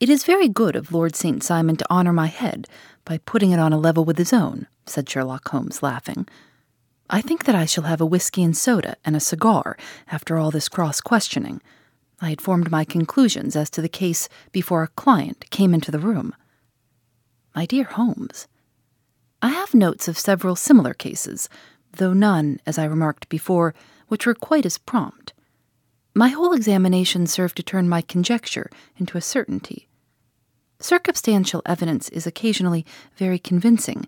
It is very good of Lord St. Simon to honor my head by putting it on a level with his own, said Sherlock Holmes, laughing. I think that I shall have a whiskey and soda and a cigar after all this cross questioning. I had formed my conclusions as to the case before a client came into the room. My dear Holmes, I have notes of several similar cases, though none, as I remarked before, which were quite as prompt. My whole examination served to turn my conjecture into a certainty. Circumstantial evidence is occasionally very convincing,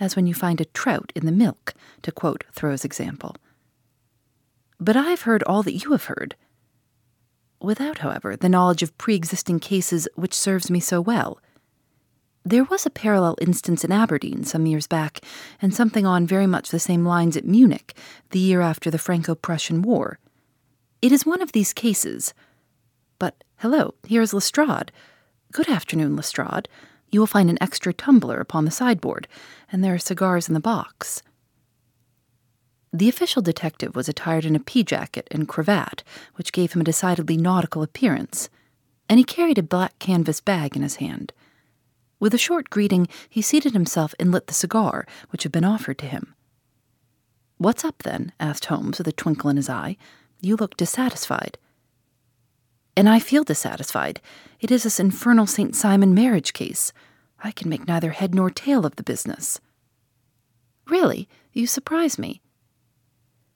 as when you find a trout in the milk, to quote Thoreau's example. But I have heard all that you have heard, without, however, the knowledge of pre existing cases which serves me so well. There was a parallel instance in Aberdeen some years back, and something on very much the same lines at Munich, the year after the Franco Prussian War. It is one of these cases. But hello, here is Lestrade. Good afternoon, Lestrade. You will find an extra tumbler upon the sideboard, and there are cigars in the box. The official detective was attired in a pea jacket and cravat, which gave him a decidedly nautical appearance, and he carried a black canvas bag in his hand. With a short greeting, he seated himself and lit the cigar which had been offered to him. What's up, then? asked Holmes with a twinkle in his eye. You look dissatisfied. And I feel dissatisfied. It is this infernal St. Simon marriage case. I can make neither head nor tail of the business. Really, you surprise me.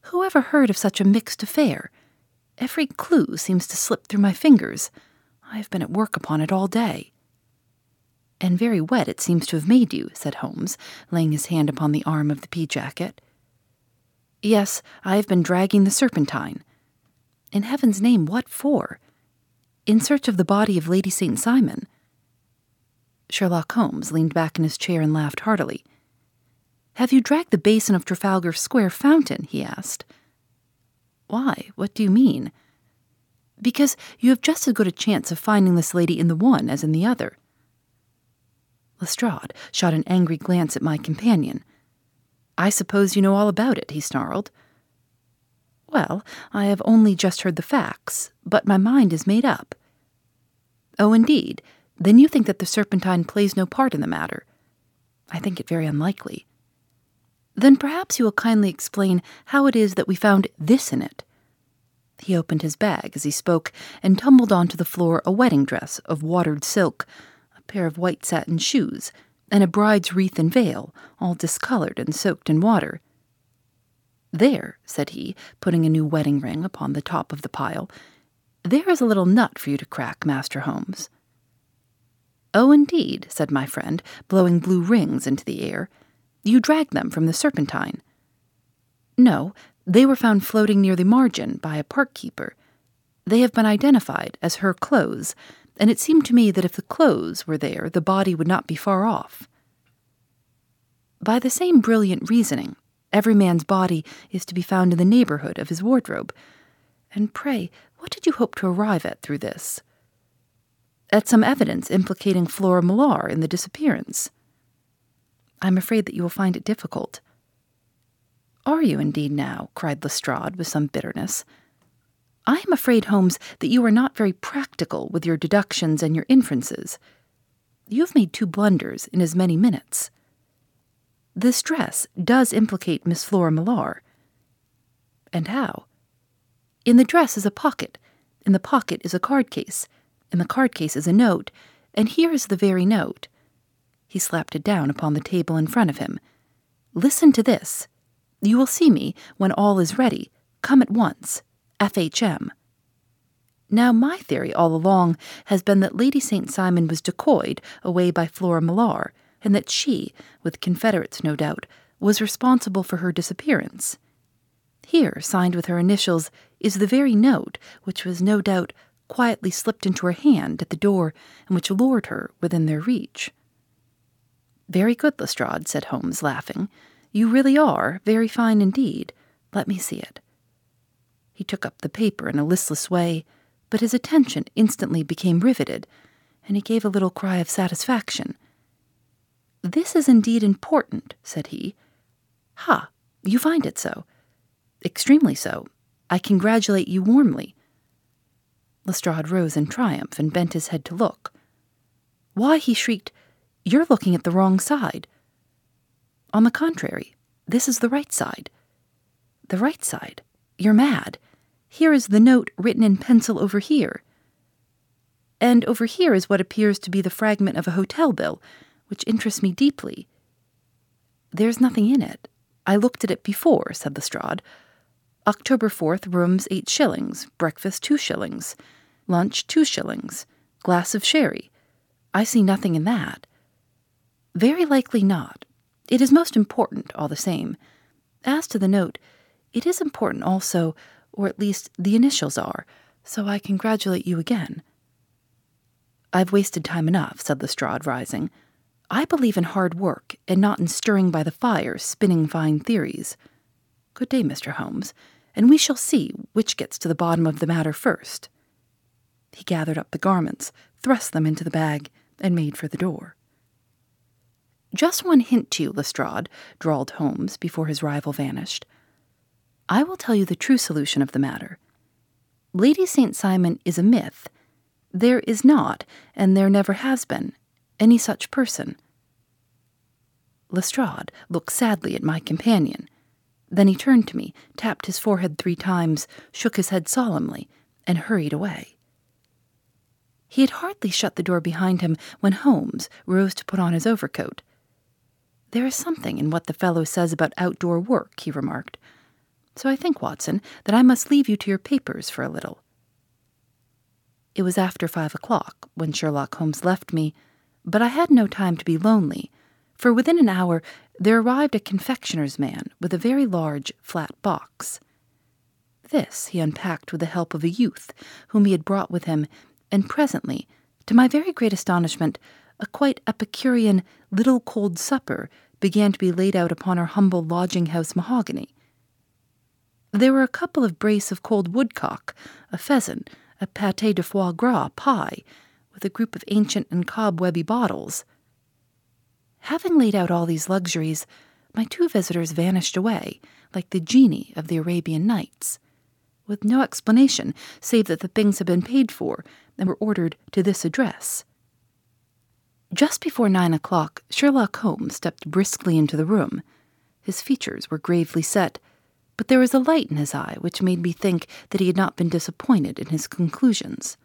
Who ever heard of such a mixed affair? Every clue seems to slip through my fingers. I have been at work upon it all day. And very wet it seems to have made you, said Holmes, laying his hand upon the arm of the pea jacket. Yes, I have been dragging the serpentine. In heaven's name, what for? In search of the body of Lady St. Simon. Sherlock Holmes leaned back in his chair and laughed heartily. Have you dragged the basin of Trafalgar Square fountain? he asked. Why? What do you mean? Because you have just as good a chance of finding this lady in the one as in the other. Lestrade shot an angry glance at my companion. I suppose you know all about it, he snarled. Well, I have only just heard the facts, but my mind is made up. Oh, indeed. Then you think that the serpentine plays no part in the matter. I think it very unlikely. Then perhaps you will kindly explain how it is that we found this in it. He opened his bag as he spoke and tumbled onto the floor a wedding dress of watered silk, a pair of white satin shoes, and a bride's wreath and veil, all discolored and soaked in water. There, said he, putting a new wedding ring upon the top of the pile, there is a little nut for you to crack, Master Holmes. Oh, indeed, said my friend, blowing blue rings into the air. You dragged them from the Serpentine. No, they were found floating near the margin by a park keeper. They have been identified as her clothes, and it seemed to me that if the clothes were there, the body would not be far off. By the same brilliant reasoning, Every man's body is to be found in the neighborhood of his wardrobe. And pray, what did you hope to arrive at through this? At some evidence implicating Flora Millar in the disappearance. I'm afraid that you will find it difficult. Are you indeed now? cried Lestrade with some bitterness. I am afraid, Holmes, that you are not very practical with your deductions and your inferences. You have made two blunders in as many minutes. This dress does implicate Miss Flora Millar. And how? In the dress is a pocket, in the pocket is a card case, in the card case is a note, and here is the very note. He slapped it down upon the table in front of him. Listen to this. You will see me when all is ready. Come at once. FHM. Now, my theory all along has been that Lady St. Simon was decoyed away by Flora Millar and that she, with Confederates no doubt, was responsible for her disappearance. Here, signed with her initials, is the very note which was no doubt quietly slipped into her hand at the door and which lured her within their reach. Very good, Lestrade, said Holmes, laughing. You really are very fine indeed. Let me see it. He took up the paper in a listless way, but his attention instantly became riveted, and he gave a little cry of satisfaction. This is indeed important, said he. Ha! You find it so? Extremely so. I congratulate you warmly. Lestrade rose in triumph and bent his head to look. Why, he shrieked, you're looking at the wrong side. On the contrary, this is the right side. The right side? You're mad. Here is the note written in pencil over here. And over here is what appears to be the fragment of a hotel bill, which interests me deeply. There's nothing in it. I looked at it before, said Lestrade. October 4th, rooms eight shillings, breakfast two shillings, lunch two shillings, glass of sherry. I see nothing in that. Very likely not. It is most important, all the same. As to the note, it is important also, or at least the initials are, so I congratulate you again. I've wasted time enough, said Lestrade, rising. I believe in hard work and not in stirring by the fire, spinning fine theories. Good day, Mr. Holmes, and we shall see which gets to the bottom of the matter first. He gathered up the garments, thrust them into the bag, and made for the door. Just one hint to you, Lestrade, drawled Holmes before his rival vanished. I will tell you the true solution of the matter. Lady St. Simon is a myth. There is not, and there never has been, any such person. Lestrade looked sadly at my companion. Then he turned to me, tapped his forehead three times, shook his head solemnly, and hurried away. He had hardly shut the door behind him when Holmes rose to put on his overcoat. There is something in what the fellow says about outdoor work, he remarked. So I think, Watson, that I must leave you to your papers for a little. It was after five o'clock when Sherlock Holmes left me, but I had no time to be lonely, for within an hour there arrived a confectioner's man with a very large, flat box. This he unpacked with the help of a youth whom he had brought with him, and presently, to my very great astonishment, a quite Epicurean little cold supper began to be laid out upon our humble lodging house mahogany. There were a couple of brace of cold woodcock, a pheasant, a pate de foie gras pie, a group of ancient and cobwebby bottles. Having laid out all these luxuries, my two visitors vanished away, like the genii of the Arabian Nights, with no explanation save that the things had been paid for and were ordered to this address. Just before nine o'clock, Sherlock Holmes stepped briskly into the room. His features were gravely set, but there was a light in his eye which made me think that he had not been disappointed in his conclusions.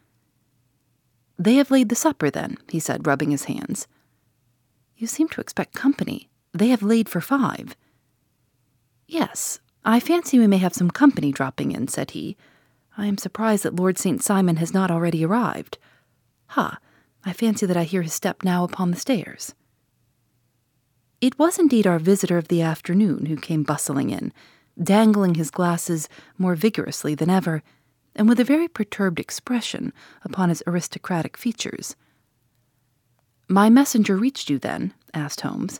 They have laid the supper, then, he said, rubbing his hands. You seem to expect company. They have laid for five. Yes, I fancy we may have some company dropping in, said he. I am surprised that Lord St. Simon has not already arrived. Ha! I fancy that I hear his step now upon the stairs. It was indeed our visitor of the afternoon who came bustling in, dangling his glasses more vigorously than ever, and with a very perturbed expression upon his aristocratic features. My messenger reached you, then? asked Holmes.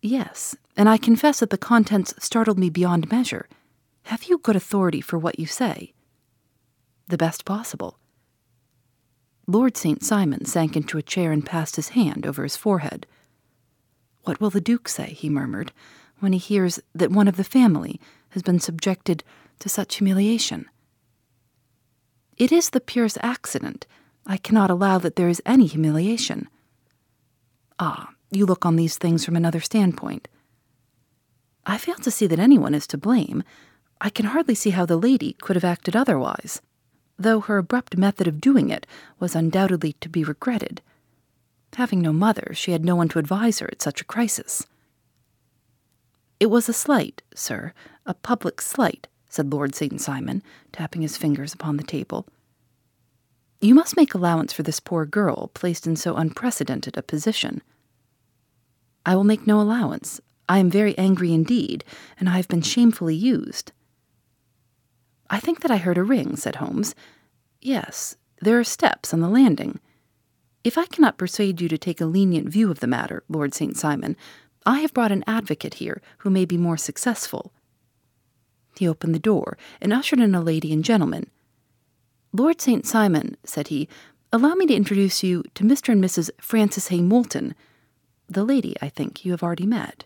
Yes, and I confess that the contents startled me beyond measure. Have you good authority for what you say? The best possible. Lord St. Simon sank into a chair and passed his hand over his forehead. What will the Duke say, he murmured, when he hears that one of the family has been subjected to such humiliation? It is the purest accident. I cannot allow that there is any humiliation. Ah, you look on these things from another standpoint. I fail to see that anyone is to blame. I can hardly see how the lady could have acted otherwise though her abrupt method of doing it was undoubtedly to be regretted. Having no mother, she had no one to advise her at such a crisis. It was a slight, sir, a public slight, said Lord St. Simon, tapping his fingers upon the table. You must make allowance for this poor girl, placed in so unprecedented a position. I will make no allowance. I am very angry indeed, and I have been shamefully used. I think that I heard a ring, said Holmes. Yes, there are steps on the landing. If I cannot persuade you to take a lenient view of the matter, Lord St. Simon, I have brought an advocate here who may be more successful. He opened the door and ushered in a lady and gentleman. Lord St. Simon, said he, allow me to introduce you to Mr. and Mrs. Francis Hay Moulton. The lady, I think, you have already met.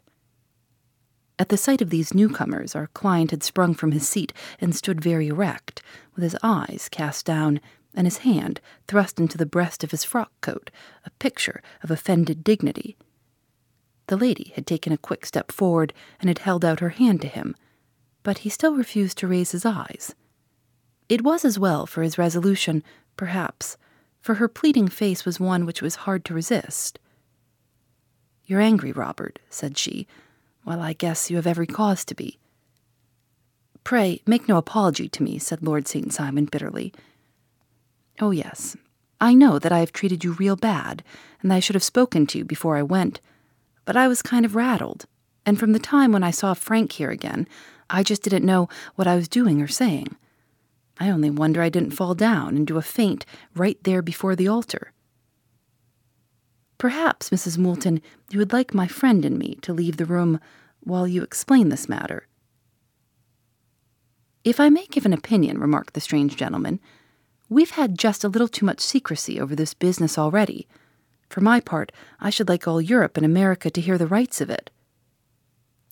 At the sight of these newcomers, our client had sprung from his seat and stood very erect, with his eyes cast down and his hand thrust into the breast of his frock coat, a picture of offended dignity. The lady had taken a quick step forward and had held out her hand to him, but he still refused to raise his eyes. It was as well for his resolution, perhaps, for her pleading face was one which was hard to resist. You're angry, Robert, said she. Well, I guess you have every cause to be. Pray, make no apology to me, said Lord St. Simon bitterly. Oh, yes, I know that I have treated you real bad, and I should have spoken to you before I went, but I was kind of rattled, and from the time when I saw Frank here again, I just didn't know what I was doing or saying. I only wonder I didn't fall down and do a faint right there before the altar. Perhaps, Mrs. Moulton, you would like my friend and me to leave the room while you explain this matter. If I may give an opinion, remarked the strange gentleman, we've had just a little too much secrecy over this business already. For my part, I should like all Europe and America to hear the rights of it.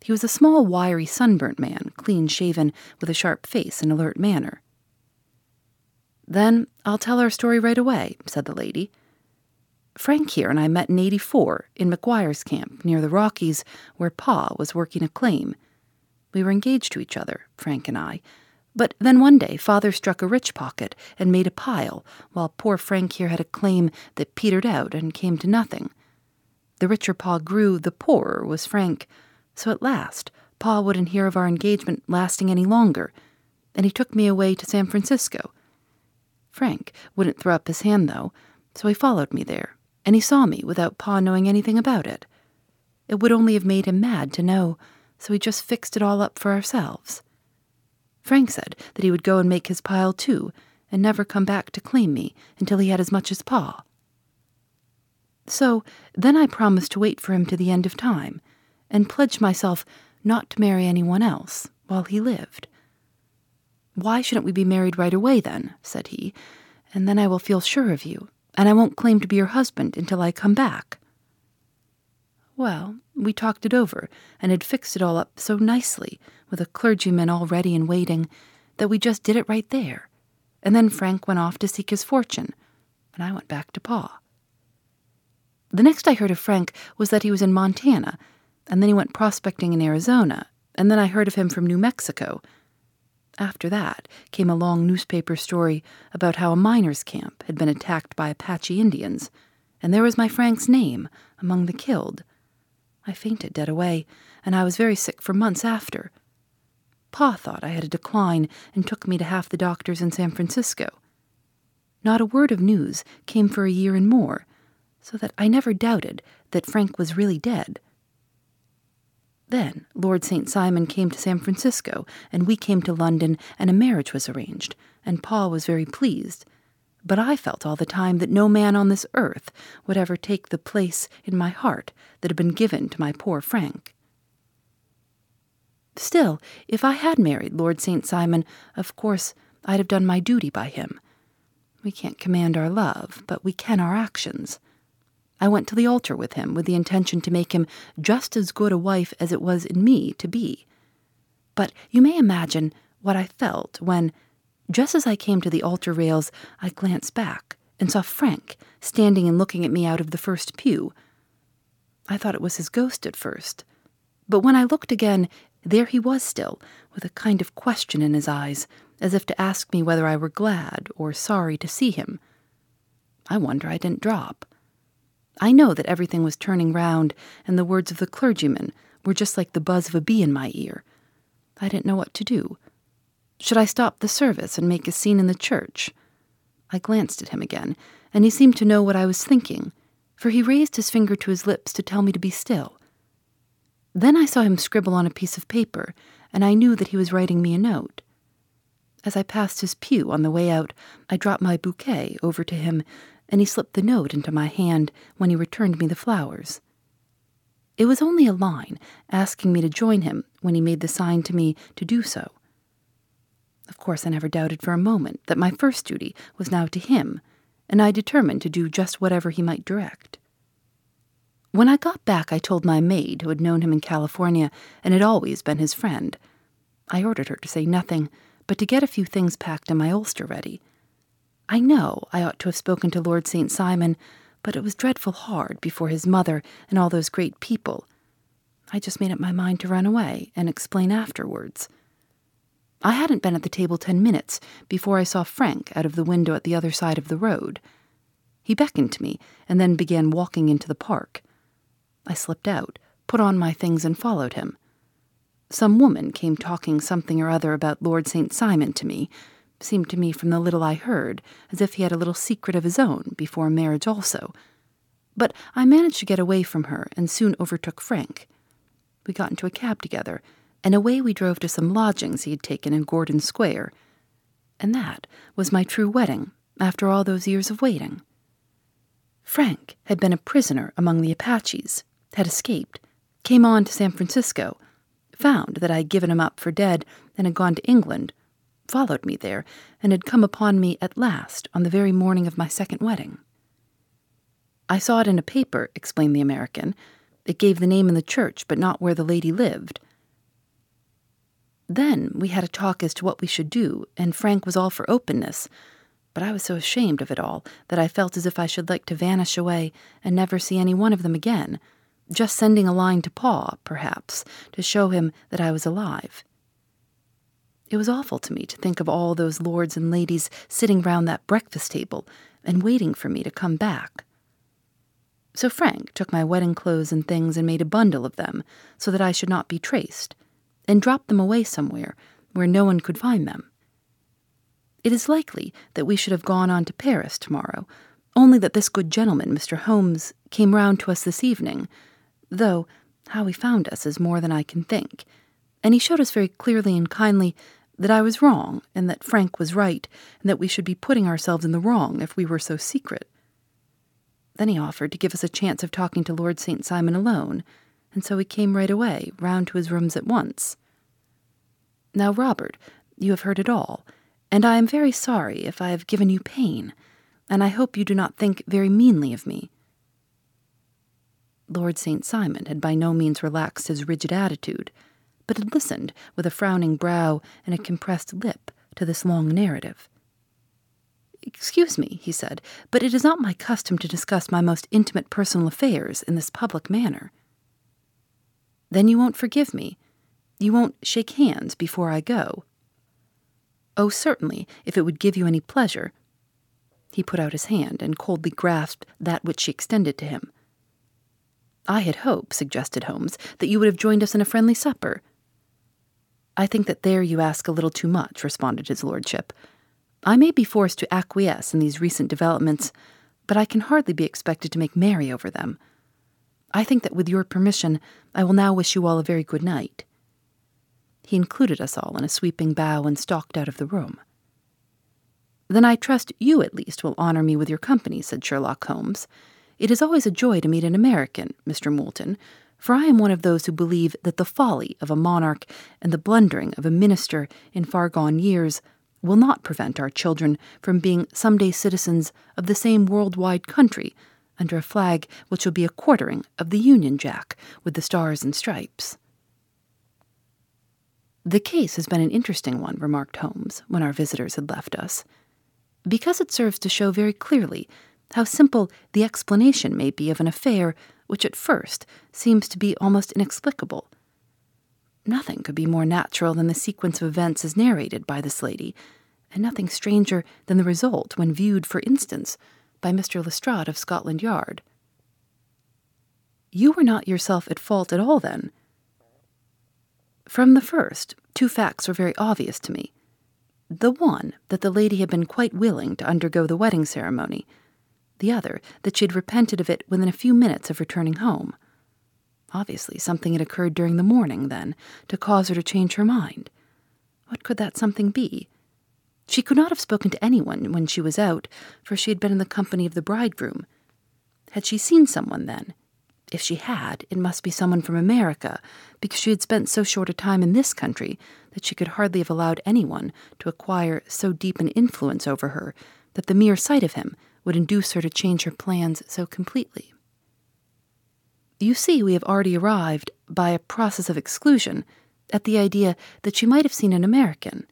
He was a small, wiry, sunburnt man, clean shaven, with a sharp face and alert manner. Then I'll tell our story right away, said the lady. Frank here and I met in 84 in McGuire's camp near the Rockies where Pa was working a claim. We were engaged to each other, Frank and I. But then one day father struck a rich pocket and made a pile, while poor Frank here had a claim that petered out and came to nothing. The richer Pa grew, the poorer was Frank. So at last, Pa wouldn't hear of our engagement lasting any longer, and he took me away to San Francisco. Frank wouldn't throw up his hand, though, so he followed me there and he saw me without Pa knowing anything about it. It would only have made him mad to know, so he just fixed it all up for ourselves. Frank said that he would go and make his pile too, and never come back to claim me until he had as much as Pa. So then I promised to wait for him to the end of time, and pledged myself not to marry anyone else while he lived. Why shouldn't we be married right away then? said he, and then I will feel sure of you and I won't claim to be your husband until I come back. Well, we talked it over and had fixed it all up so nicely, with a clergyman all ready and waiting, that we just did it right there. And then Frank went off to seek his fortune, and I went back to Pa. The next I heard of Frank was that he was in Montana, and then he went prospecting in Arizona, and then I heard of him from New Mexico after that came a long newspaper story about how a miners' camp had been attacked by Apache Indians, and there was my Frank's name among the killed. I fainted dead away, and I was very sick for months after. Pa thought I had a decline and took me to half the doctors in San Francisco. Not a word of news came for a year and more, so that I never doubted that Frank was really dead. Then Lord St. Simon came to San Francisco, and we came to London, and a marriage was arranged, and Pa was very pleased. But I felt all the time that no man on this earth would ever take the place in my heart that had been given to my poor Frank. Still, if I had married Lord St. Simon, of course I'd have done my duty by him. We can't command our love, but we can our actions. I went to the altar with him with the intention to make him just as good a wife as it was in me to be. But you may imagine what I felt when, just as I came to the altar rails, I glanced back and saw Frank standing and looking at me out of the first pew. I thought it was his ghost at first, but when I looked again, there he was still, with a kind of question in his eyes, as if to ask me whether I were glad or sorry to see him. I wonder I didn't drop. I know that everything was turning round, and the words of the clergyman were just like the buzz of a bee in my ear. I didn't know what to do. Should I stop the service and make a scene in the church? I glanced at him again, and he seemed to know what I was thinking, for he raised his finger to his lips to tell me to be still. Then I saw him scribble on a piece of paper, and I knew that he was writing me a note. As I passed his pew on the way out, I dropped my bouquet over to him and he slipped the note into my hand when he returned me the flowers. It was only a line asking me to join him when he made the sign to me to do so. Of course, I never doubted for a moment that my first duty was now to him, and I determined to do just whatever he might direct. When I got back, I told my maid, who had known him in California and had always been his friend. I ordered her to say nothing, but to get a few things packed and my ulster ready. I know I ought to have spoken to Lord St. Simon, but it was dreadful hard before his mother and all those great people. I just made up my mind to run away and explain afterwards. I hadn't been at the table ten minutes before I saw Frank out of the window at the other side of the road. He beckoned to me and then began walking into the park. I slipped out, put on my things, and followed him. Some woman came talking something or other about Lord St. Simon to me, seemed to me from the little I heard as if he had a little secret of his own before marriage also. But I managed to get away from her and soon overtook Frank. We got into a cab together and away we drove to some lodgings he had taken in Gordon Square. And that was my true wedding, after all those years of waiting. Frank had been a prisoner among the Apaches, had escaped, came on to San Francisco, found that I had given him up for dead and had gone to England, followed me there, and had come upon me at last on the very morning of my second wedding. I saw it in a paper, explained the American. It gave the name in the church, but not where the lady lived. Then we had a talk as to what we should do, and Frank was all for openness. But I was so ashamed of it all that I felt as if I should like to vanish away and never see any one of them again, just sending a line to Pa, perhaps, to show him that I was alive. It was awful to me to think of all those lords and ladies sitting round that breakfast table and waiting for me to come back. So Frank took my wedding clothes and things and made a bundle of them so that I should not be traced and dropped them away somewhere where no one could find them. It is likely that we should have gone on to Paris tomorrow, only that this good gentleman, Mr. Holmes, came round to us this evening, though how he found us is more than I can think, and he showed us very clearly and kindly that I was wrong and that Frank was right, and that we should be putting ourselves in the wrong if we were so secret. Then he offered to give us a chance of talking to Lord St. Simon alone, and so he came right away, round to his rooms at once. Now, Robert, you have heard it all, and I am very sorry if I have given you pain, and I hope you do not think very meanly of me. Lord St. Simon had by no means relaxed his rigid attitude, but had listened with a frowning brow and a compressed lip to this long narrative. Excuse me, he said, but it is not my custom to discuss my most intimate personal affairs in this public manner. Then you won't forgive me, you won't shake hands before I go? Oh, certainly, if it would give you any pleasure. He put out his hand and coldly grasped that which she extended to him. I had hoped, suggested Holmes, that you would have joined us in a friendly supper. I think that there you ask a little too much, responded his lordship. I may be forced to acquiesce in these recent developments, but I can hardly be expected to make merry over them. I think that with your permission, I will now wish you all a very good night. He included us all in a sweeping bow and stalked out of the room. Then I trust you at least will honor me with your company, said Sherlock Holmes. It is always a joy to meet an American, Mr. Moulton, for I am one of those who believe that the folly of a monarch and the blundering of a minister in far gone years will not prevent our children from being some day citizens of the same world-wide country under a flag which will be a quartering of the Union Jack with the stars and stripes. The case has been an interesting one, remarked Holmes, when our visitors had left us, because it serves to show very clearly how simple the explanation may be of an affair which at first seems to be almost inexplicable. Nothing could be more natural than the sequence of events as narrated by this lady, and nothing stranger than the result when viewed, for instance, by Mr. Lestrade of Scotland Yard. You were not yourself at fault at all, then, from the first, two facts were very obvious to me. The one, that the lady had been quite willing to undergo the wedding ceremony. The other, that she had repented of it within a few minutes of returning home. Obviously, something had occurred during the morning, then, to cause her to change her mind. What could that something be? She could not have spoken to anyone when she was out, for she had been in the company of the bridegroom. Had she seen someone then? If she had, it must be someone from America, because she had spent so short a time in this country that she could hardly have allowed anyone to acquire so deep an influence over her that the mere sight of him would induce her to change her plans so completely. You see, we have already arrived, by a process of exclusion, at the idea that she might have seen an American.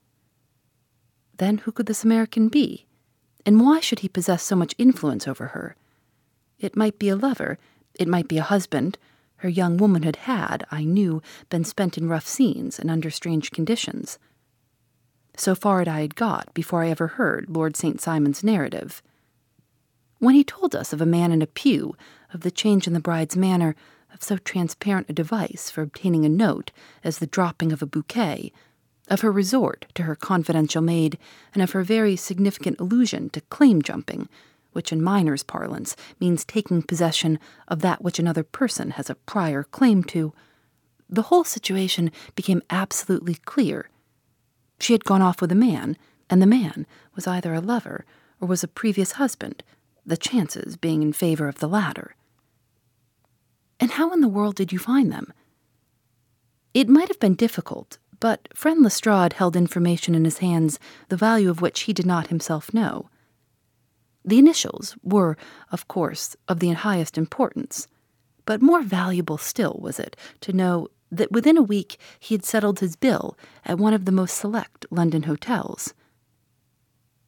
Then who could this American be? And why should he possess so much influence over her? It might be a lover, it might be a husband. Her young womanhood had, I knew, been spent in rough scenes and under strange conditions. So far had I had got before I ever heard Lord St. Simon's narrative. When he told us of a man in a pew, of the change in the bride's manner, of so transparent a device for obtaining a note as the dropping of a bouquet, of her resort to her confidential maid, and of her very significant allusion to claim jumping, which in miners' parlance means taking possession of that which another person has a prior claim to, the whole situation became absolutely clear. She had gone off with a man, and the man was either a lover or was a previous husband, the chances being in favor of the latter. And how in the world did you find them? It might have been difficult, but friend Lestrade held information in his hands the value of which he did not himself know. The initials were, of course, of the highest importance, but more valuable still was it to know that within a week he had settled his bill at one of the most select London hotels.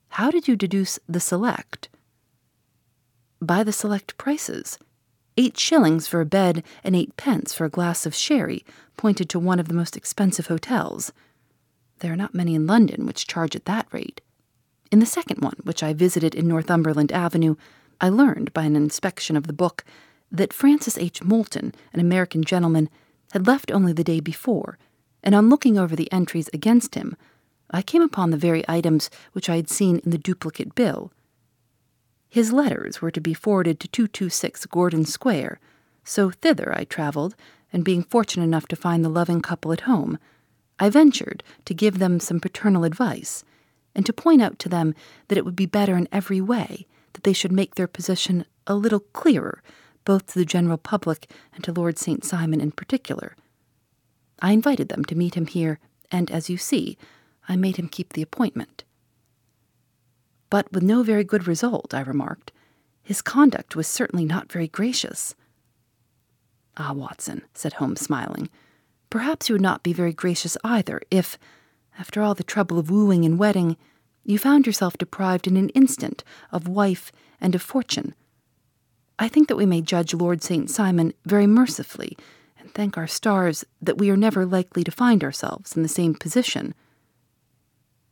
How did you deduce the select? By the select prices. Eight shillings for a bed and eight pence for a glass of sherry pointed to one of the most expensive hotels. There are not many in London which charge at that rate. In the second one, which I visited in Northumberland Avenue, I learned by an inspection of the book that Francis H. Moulton, an American gentleman, had left only the day before, and on looking over the entries against him, I came upon the very items which I had seen in the duplicate bill. His letters were to be forwarded to 226 Gordon Square, so thither I travelled, and being fortunate enough to find the loving couple at home, I ventured to give them some paternal advice and to point out to them that it would be better in every way that they should make their position a little clearer, both to the general public and to Lord St. Simon in particular. I invited them to meet him here, and as you see, I made him keep the appointment. But with no very good result, I remarked. His conduct was certainly not very gracious. Ah, Watson, said Holmes, smiling, perhaps you would not be very gracious either if, after all the trouble of wooing and wedding, you found yourself deprived in an instant of wife and of fortune. I think that we may judge Lord St. Simon very mercifully and thank our stars that we are never likely to find ourselves in the same position.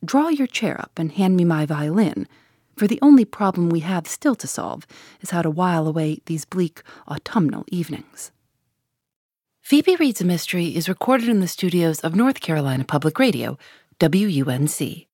Draw your chair up and hand me my violin, for the only problem we have still to solve is how to while away these bleak autumnal evenings. Phoebe Reads a Mystery is recorded in the studios of North Carolina Public Radio, WUNC.